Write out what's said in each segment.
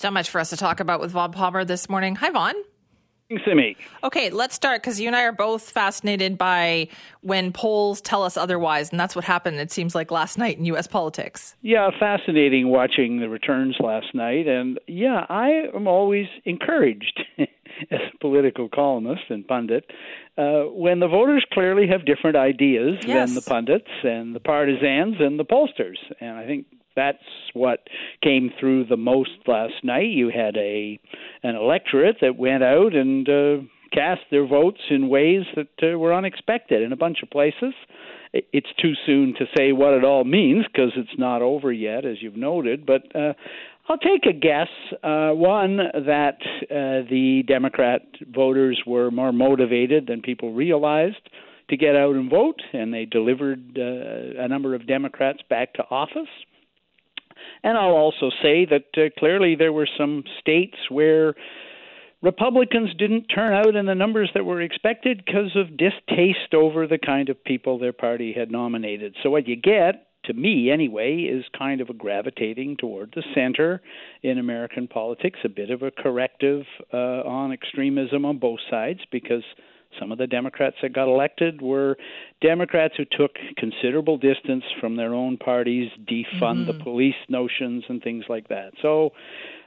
So much for us to talk about with Vaughn Palmer this morning. Hi, Vaughn. Thanks, Simi. Okay, let's start because you and I are both fascinated by when polls tell us otherwise, and that's what happened. It seems like last night in U.S. politics. Yeah, fascinating watching the returns last night, and yeah, I am always encouraged as a political columnist and pundit uh, when the voters clearly have different ideas yes. than the pundits and the partisans and the pollsters, and I think that's what came through the most last night. You had a an electorate that went out and uh, cast their votes in ways that uh, were unexpected in a bunch of places. It's too soon to say what it all means because it's not over yet, as you've noted. But uh, I'll take a guess. Uh, one, that uh, the Democrat voters were more motivated than people realized to get out and vote, and they delivered uh, a number of Democrats back to office. And I'll also say that uh, clearly there were some states where Republicans didn't turn out in the numbers that were expected because of distaste over the kind of people their party had nominated. So what you get to me anyway, is kind of a gravitating toward the center in American politics, a bit of a corrective uh, on extremism on both sides, because some of the Democrats that got elected were Democrats who took considerable distance from their own parties, defund mm-hmm. the police notions, and things like that. So,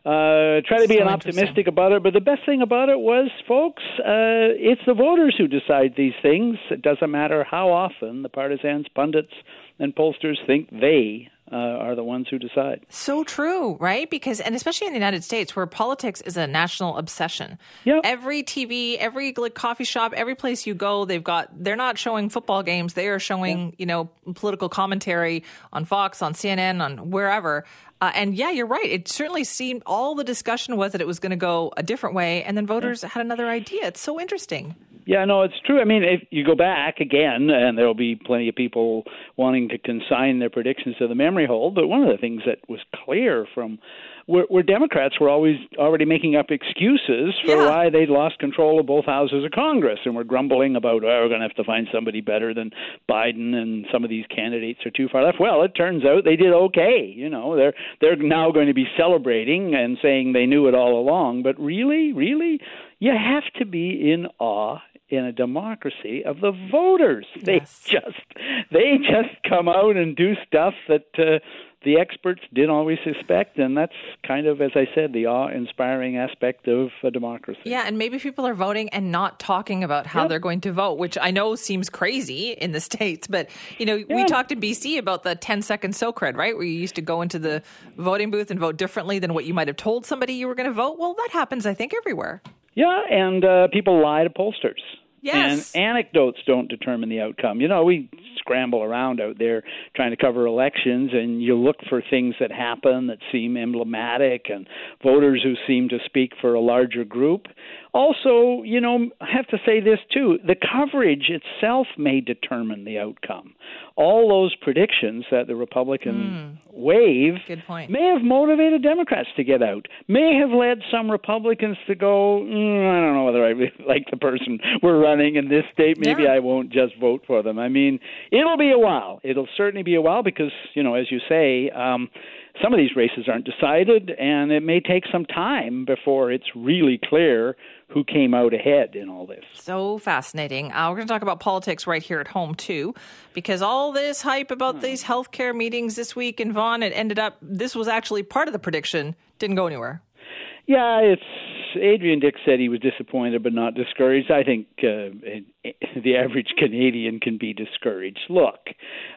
uh, try to be so an optimistic about it. But the best thing about it was, folks, uh, it's the voters who decide these things. It doesn't matter how often the partisans, pundits, and pollsters think they uh, are the ones who decide. So true, right? Because, and especially in the United States, where politics is a national obsession. Yep. Every TV, every like coffee shop, every place you go, they've got. They're not showing football games. They are showing, yep. you know, political commentary on Fox, on CNN, on wherever. Uh, and yeah, you're right. It certainly seemed all the discussion was that it was going to go a different way, and then voters had another idea. It's so interesting. Yeah, no, it's true. I mean, if you go back again, and there will be plenty of people wanting to consign their predictions to the memory hole, but one of the things that was clear from where, where Democrats were always already making up excuses for yeah. why they'd lost control of both houses of Congress and were grumbling about, oh, we're going to have to find somebody better than Biden and some of these candidates are too far left. Well, it turns out they did okay. You know, they're they're now going to be celebrating and saying they knew it all along. But really, really, you have to be in awe in a democracy of the voters. They just they just come out and do stuff that uh, the experts didn't always suspect, and that's kind of, as I said, the awe-inspiring aspect of a democracy. Yeah, and maybe people are voting and not talking about how yep. they're going to vote, which I know seems crazy in the states. But you know, yeah. we talked in BC about the 10-second SOCRED, right, where you used to go into the voting booth and vote differently than what you might have told somebody you were going to vote. Well, that happens, I think, everywhere. Yeah, and uh, people lie to pollsters. Yes. And anecdotes don't determine the outcome. You know, we scramble around out there trying to cover elections, and you look for things that happen that seem emblematic and voters who seem to speak for a larger group. Also, you know, I have to say this too the coverage itself may determine the outcome. All those predictions that the Republican mm. Wave may have motivated Democrats to get out, may have led some Republicans to go, mm, I don't know whether I like the person we're running in this state. Maybe yeah. I won't just vote for them. I mean, it'll be a while. It'll certainly be a while because, you know, as you say, um, some of these races aren't decided, and it may take some time before it's really clear who came out ahead in all this. So fascinating. Uh, we're going to talk about politics right here at home, too, because all this hype about these healthcare meetings this week in Vaughn, it ended up, this was actually part of the prediction, didn't go anywhere. Yeah, it's Adrian Dix said he was disappointed but not discouraged. I think uh, the average Canadian can be discouraged. Look,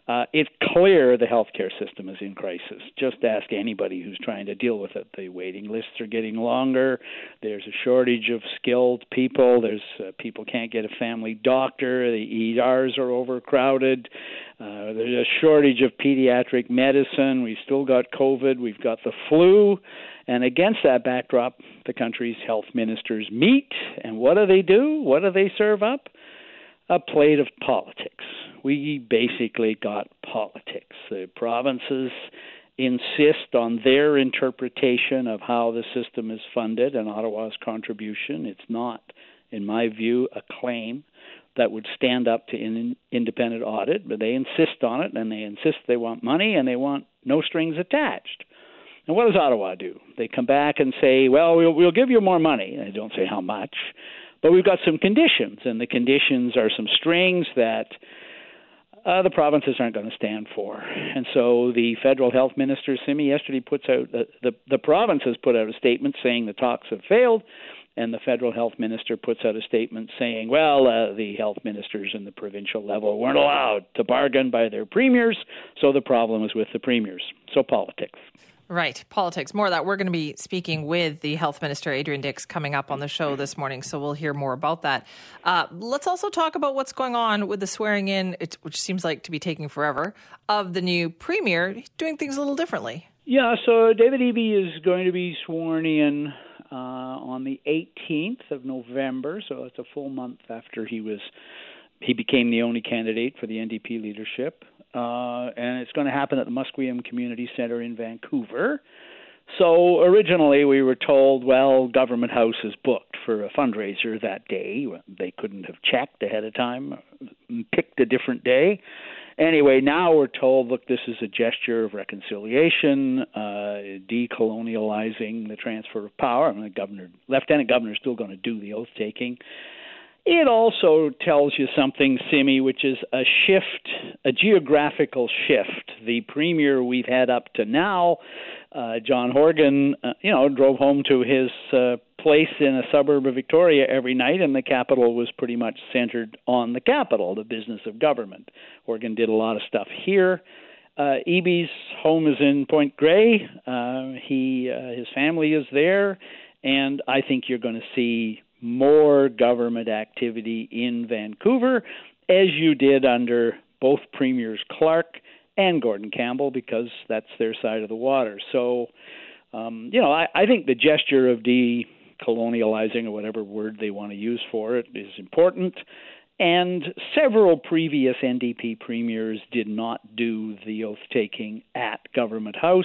uh, it's clear the healthcare system is in crisis. Just ask anybody who's trying to deal with it. The waiting lists are getting longer. There's a shortage of skilled people. There's uh, people can't get a family doctor. The ERs are overcrowded. Uh, there's a shortage of pediatric medicine. We've still got COVID. We've got the flu. And against that backdrop, the country's health ministers meet, and what do they do? What do they serve up? A plate of politics. We basically got politics. The provinces insist on their interpretation of how the system is funded and Ottawa's contribution. It's not, in my view, a claim that would stand up to an independent audit, but they insist on it and they insist they want money and they want no strings attached. And what does Ottawa do? They come back and say, well, we'll, we'll give you more money. They don't say how much. But we've got some conditions, and the conditions are some strings that uh, the provinces aren't going to stand for. And so the federal health minister, Simi, yesterday puts out the, the, the provinces put out a statement saying the talks have failed and the federal health minister puts out a statement saying, well, uh, the health ministers in the provincial level weren't allowed to bargain by their premiers, so the problem is with the premiers. So politics. Right, politics. More of that. We're going to be speaking with the health minister, Adrian Dix, coming up on the show this morning, so we'll hear more about that. Uh, let's also talk about what's going on with the swearing in, which seems like to be taking forever, of the new premier, doing things a little differently. Yeah, so David Eby is going to be sworn in uh, on the 18th of November, so it's a full month after he was he became the only candidate for the NDP leadership, uh, and it's going to happen at the Musqueam Community Center in Vancouver. So originally we were told, well, Government House is booked for a fundraiser that day. They couldn't have checked ahead of time, picked a different day anyway, now we're told, look, this is a gesture of reconciliation, uh, decolonializing the transfer of power. I mean, the governor, lieutenant governor, is still going to do the oath taking. It also tells you something, Simi, which is a shift, a geographical shift. The premier we've had up to now, uh, John Horgan, uh, you know, drove home to his uh, place in a suburb of Victoria every night, and the capital was pretty much centered on the capital, the business of government. Horgan did a lot of stuff here. Uh, Eby's home is in Point Grey. Uh, he uh, his family is there, and I think you're going to see more government activity in Vancouver, as you did under both premiers Clark and Gordon Campbell, because that's their side of the water. So, um, you know, I, I think the gesture of decolonializing or whatever word they want to use for it is important. And several previous NDP premiers did not do the oath taking at Government House.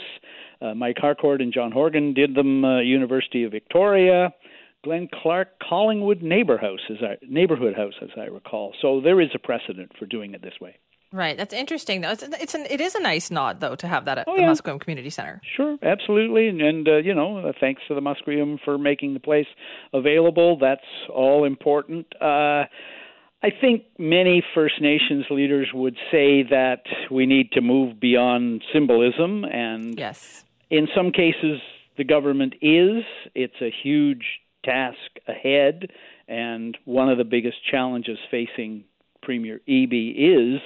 Uh, Mike Harcourt and John Horgan did them uh, University of Victoria. Glenn Clark, Collingwood Neighbor House, as I, Neighborhood House, as I recall. So there is a precedent for doing it this way. Right. That's interesting, though. It's, it's an, it is a nice nod, though, to have that at oh, the yeah. Musqueam Community Center. Sure, absolutely. And, and uh, you know, uh, thanks to the Musqueam for making the place available. That's all important. Uh, I think many First Nations leaders would say that we need to move beyond symbolism. And yes. in some cases, the government is. It's a huge task ahead. And one of the biggest challenges facing Premier Eby is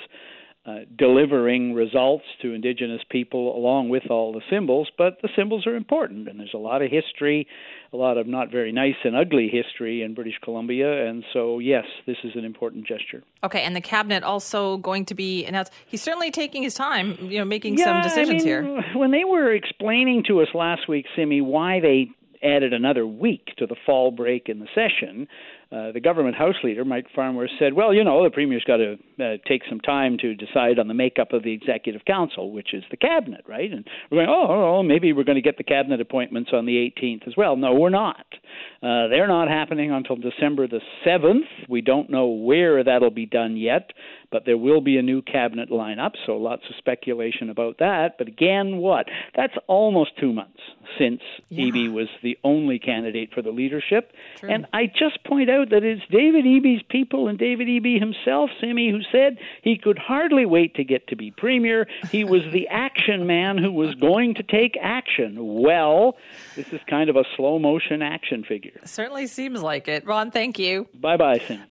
uh, delivering results to Indigenous people along with all the symbols, but the symbols are important, and there's a lot of history, a lot of not very nice and ugly history in British Columbia, and so yes, this is an important gesture. Okay, and the cabinet also going to be announced. He's certainly taking his time, you know, making yeah, some decisions I mean, here. When they were explaining to us last week, Simi, why they added another week to the fall break in the session, uh, the government house leader, Mike Farnworth, said, "Well, you know, the premier's got to uh, take some time to decide on the makeup of the executive council, which is the cabinet, right?" And we're going, "Oh, oh, oh maybe we're going to get the cabinet appointments on the 18th as well." No, we're not. Uh, they're not happening until December the 7th. We don't know where that'll be done yet, but there will be a new cabinet lineup, so lots of speculation about that. But again, what? That's almost two months since yeah. Eby was the only candidate for the leadership. True. And I just point out that it's David Eby's people and David Eby himself, Simi, who said he could hardly wait to get to be premier. He was the action man who was going to take action. Well, this is kind of a slow motion action figure. Certainly seems like it. Ron, thank you. Bye bye, Sim.